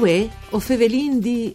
Uè, o fevelin di...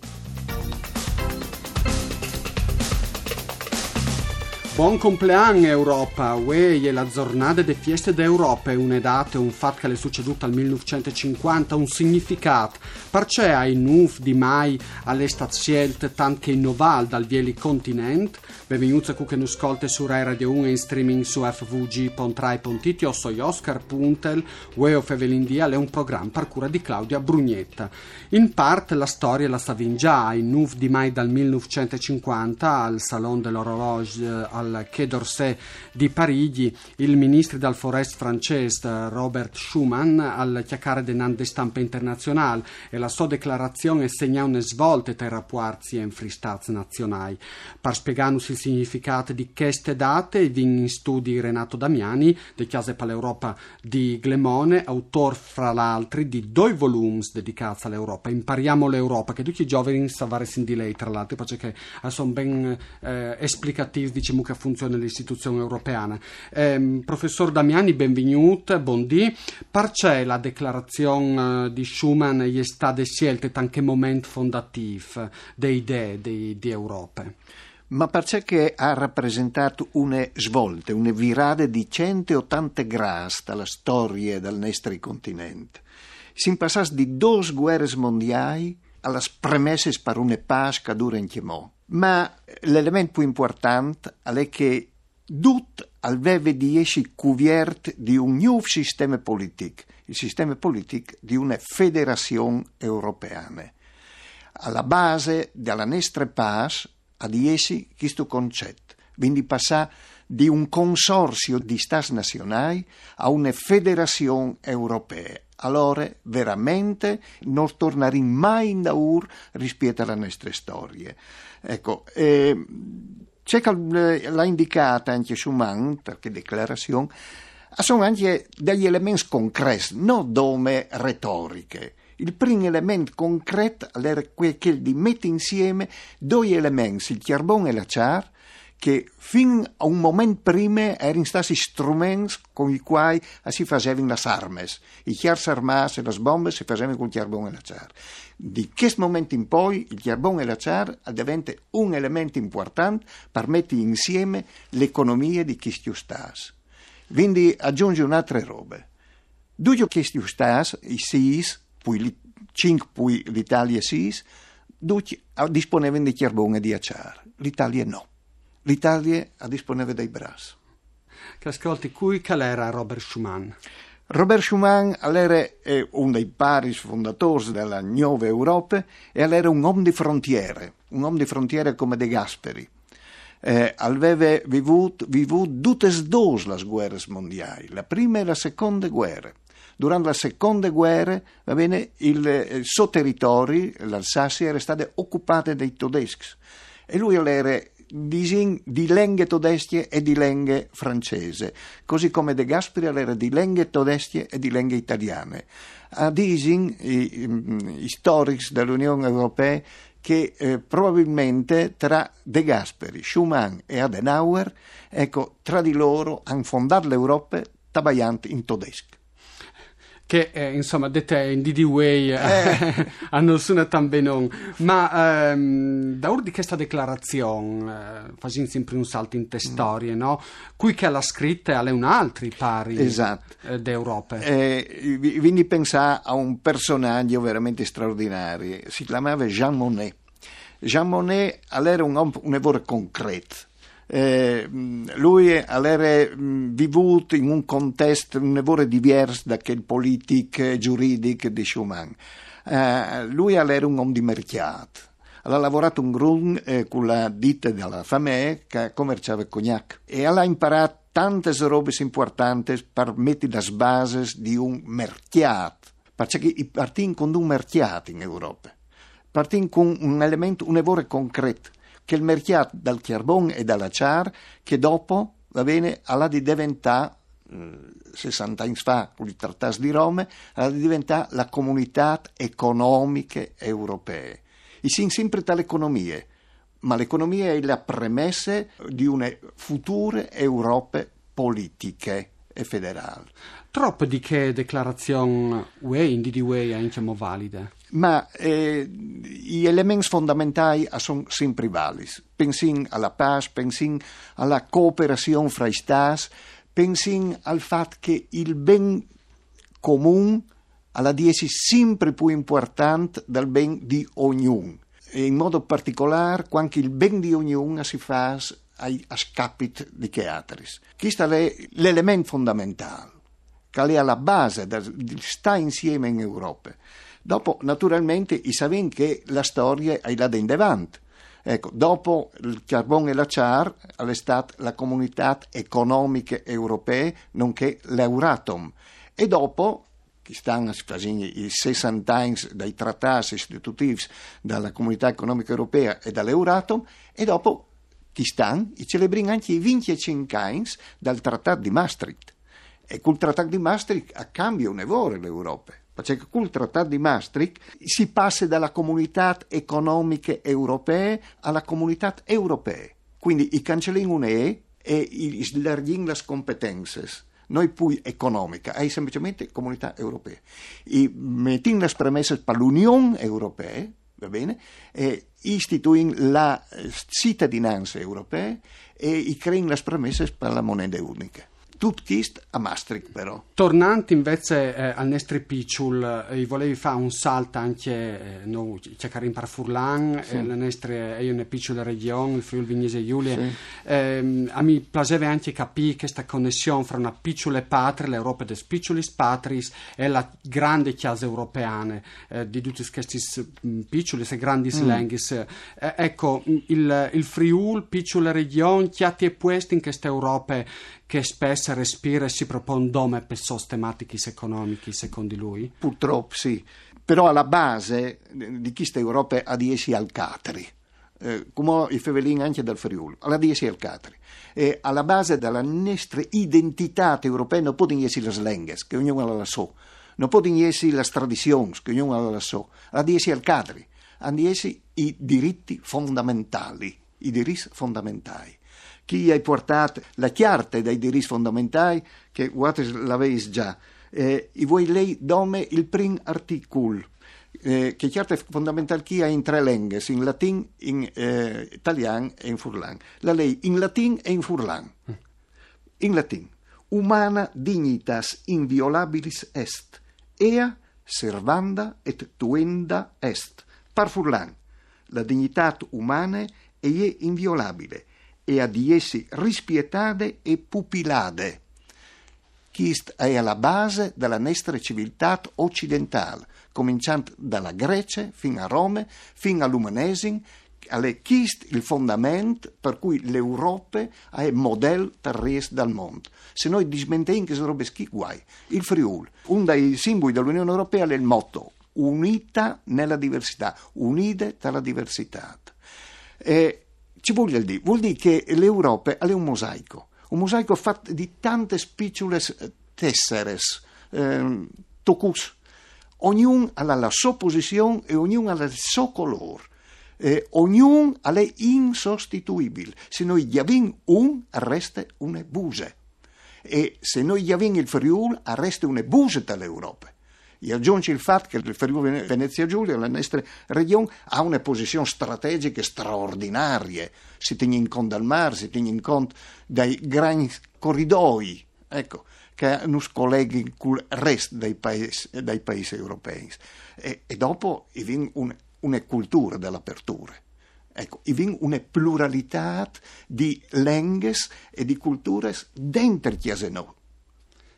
Buon compleanno Europa, uè, è la giornata delle feste d'Europa, è una data, un fatto che è succeduto al 1950, un significato, perché ai 9 di mai alle state scelte tanto innovare dal vieli continente, benvenuti a che nos ascolta su Rai Radio 1 e in streaming su fvg.rai.it, io sono Oscar Puntel, uè o Fevelindia, è un programma per cura di Claudia Brugnetta. In parte la storia la savin già, ai 9 di mai dal 1950 al Salon de l'Horloge al al Quai d'Orsay di Parigi il ministro del Forest francese Robert Schuman al chiacchiere denante stampa internazionale e la sua dichiarazione segna una svolta tra i rapporti in Stati nazionali. Per spiegarci il significato di queste date, vin in studi Renato Damiani, di Chiase per l'Europa di Glemone, autore fra l'altro di due volumi dedicati all'Europa. Impariamo l'Europa, che tutti i giovani savare sin di lei, tra l'altro, perché sono ben eh, esplicativi, diciamo che funziona l'istituzione europea. Eh, professor Damiani, benvenuto, buondì. Perché la dichiarazione eh, di Schuman è stata scelta anche momento fondativo delle idee di, di Europa? ma perché ha rappresentato una svolta, una virata di 180 gradi dalla storia del nostro continente. Si passò di due guerre mondiali alle premesse per una pace che dura in Chiemò. Ma l'elemento più importante è che tutto aveva di essi cuviert di un nuovo sistema politico, il sistema politico di una federazione europea. Alla base della nostra pace a di essi questo concetto, quindi passare di un consorzio di stati nazionali a una federazione europea allora veramente non torneremo mai in daur rispetto alle nostre storie. Ecco, eh, c'è l'ha indicata anche Schumann, perché dichiarazione, sono anche degli elementi concreti, non dome retoriche. Il primo elemento concreto è quello di mettere insieme due elementi, il carbone e la char, che fin a un momento prima erano stati strumenti con i quali si facevano le armi. I chiars armati e le bombe si facevano con il carbone e l'acciaio. Di questo momento in poi il carbone e l'acciaio diventa un elemento importante per mettere insieme l'economia di questi stati. Quindi aggiunge un'altra roba. Due questi stati, i SIS, poi 5 poi l'Italia SIS, disponevano di carbone e di acciaio. L'Italia no l'Italia a disponere dei bras. Che ascolti, cui qual era Robert Schuman? Robert Schuman era uno dei pari fondatori della nuova Europa e era un uomo di frontiere, un uomo di frontiere come De Gasperi. Eh, aveva vissuto, vissuto tutte e due le guerre mondiali, la prima e la seconda guerra. Durante la seconda guerra, va bene, il, il suo territorio, l'Alsassia, era stato occupato dai tedeschi e lui era di lenghe tedesche e di lenghe francese, così come De Gasperi era di lenghe tedesche e di lenghe italiane. A disin i, i storici dell'Unione Europea che eh, probabilmente tra De Gasperi, Schumann e Adenauer, ecco, tra di loro hanno fondato l'Europa tabayant in tedesco che eh, insomma dette in Didi Way eh. hanno suonato tan non ma ehm, da ora di questa dichiarazione eh, facendo sempre un salto in te storie mm. no? qui che l'ha scritta è un altro pari esatto. eh, d'Europa eh, quindi pensare a un personaggio veramente straordinario si chiamava Jean Monnet Jean Monnet era un, un lavoro concreto eh, lui era vissuto in un contesto un lavoro diverso da quel politico giuridico di Schumann. Eh, lui era un uomo di mercato. Ha lavorato un grun eh, con la ditta della famiglia che commerciava cognac e ha imparato tante robe importanti per mettere le basi di un mercato. Perché partiamo con un mercato in Europa. Partiamo con un elemento, un lavoro concreto che il mercato dal carbone e dalla char che dopo va bene alla di diventare eh, 60 anni fa con i trattati di Roma alla di diventare la comunità economica europea e si sempre tra le economie ma l'economia è la premessa di una futura Europa politiche e federale. Troppo di che declarazione UE in DDUE è diciamo valide? Ma eh, gli elementi fondamentali sono sempre validi. Pensin alla pace, pensin alla cooperazione fra stati, pensin al fatto che il ben comune alla dieci sempre più importante del ben di ognuno. E in modo particolare quando il ben di ognuno si fa a scapito di che altri. Questo è l'elemento fondamentale che è alla base del sta insieme in Europa. Dopo, naturalmente, i sapete che la storia è là in davanti. Ecco, dopo il carbone e l'acciar, è stata la comunità economica europea, nonché l'Euratom. E dopo, che stanno i 60 anni dai trattati istitutivi della comunità economica europea e dall'Euratom, e dopo chi stanno, celebrano anche i 25 anni dal trattato di Maastricht. E col trattato di Maastricht cambia un'evore l'Europa. Perché con il trattato di Maastricht si passa dalla comunità economica europea alla comunità europea. Quindi i cancellini un'E e i le competenze. Noi poi economica, è semplicemente comunità europea. I mettin le premesse per l'Unione Europea, va bene, e istituin la cittadinanza europea e crein le premesse per la moneta unica. Tutkist a Maastricht però. Tornando invece eh, al nostro picciul, eh, volevi fare un salto anche, eh, noi cercare per Furlan, sì. eh, la nostra è una piccola regione, il Friuli Vignese Giulia, sì. eh, a me piaceva anche capire questa connessione fra una piccola patria, l'Europa des piccolis patris e la grande chiesa europeana eh, di tutti questi mm, piccoli e grandi mm. lenghis. Eh, ecco, il, il Friuli, piccola regione, chi ha puesto in questa Europa che spesso respira e si propone dome per tematiche economiche, secondo lui? Purtroppo sì, però alla base di questa Europa ha di essi al Catri. Eh, come i fevelin anche dal Friuli, alla di essi al Catri. E alla base della nostra identità europea non possono essere le slengues, che ognuno la so, non possono essere le tradizioni, che ognuno la so, alla di essi al Catri, hanno di i diritti fondamentali, i diritti fondamentali chi ha portato la chiarta dei diritti fondamentali, che voi l'avete già. Eh, e voi lei dome il primo articolo, eh, che chiarta fondamentale chi ha in tre lingue, in latino, in eh, italiano e in furlan. La lei in latino e in furlan. In latino. Umana dignitas inviolabilis est, ea servanda et tuenda est. Par furlan. La dignità umana è inviolabile e a di essi rispietate e pupilade. Chist è alla base della nostra civiltà occidentale, cominciando dalla Grecia fino a Roma, fino all'umanesimo, è chist il fondamento per cui l'Europa è modello per il resto del mondo. Se noi dismentiamo che robe schi guai, il Friuli, uno dei simboli dell'Unione Europea è il motto unita nella diversità, unite tra la diversità. E ci vuol dire? Vuol dire che l'Europa è un mosaico, un mosaico fatto di tante piccole eh, tessere, eh, tocus. Ognuno ha la sua posizione e ognuno ha il suo colore. Eh, ognuno è insostituibile. Se noi gli abbiamo un, resta una buse. E se noi gli abbiamo il Friuli, resta una buse dall'Europa. E aggiunge il fatto che il Friuli Venezia Giulia, la nostra regione, ha una posizione strategica straordinaria. Si tiene in conto del mare, si tiene in conto dei grandi corridoi, ecco, che nos colleghi con il resto dei paesi, dei paesi europei. E, e dopo viene un, una cultura dell'apertura. Ecco, viene una pluralità di lingue e di culture dentro chiese noi.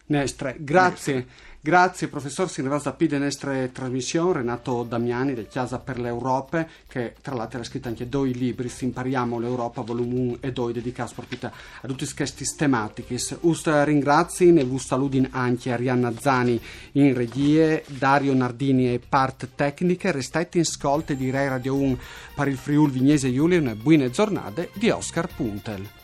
Nestre, grazie. Nestre. Grazie professor Sinevas P delle nostre trasmissioni, Renato Damiani del Chiasa per l'Europa, che tra l'altro ha scritto anche due libri, Impariamo l'Europa, volume 1 e 2, dedicati proprio a tutti questi tematici. Us ringrazio, ne vus saludin anche Arianna Zani in regie, Dario Nardini e part tecniche, restate in scolte di Rai Radio 1 per il Friuli Vignese Giulia, una buona giornata di Oscar Puntel.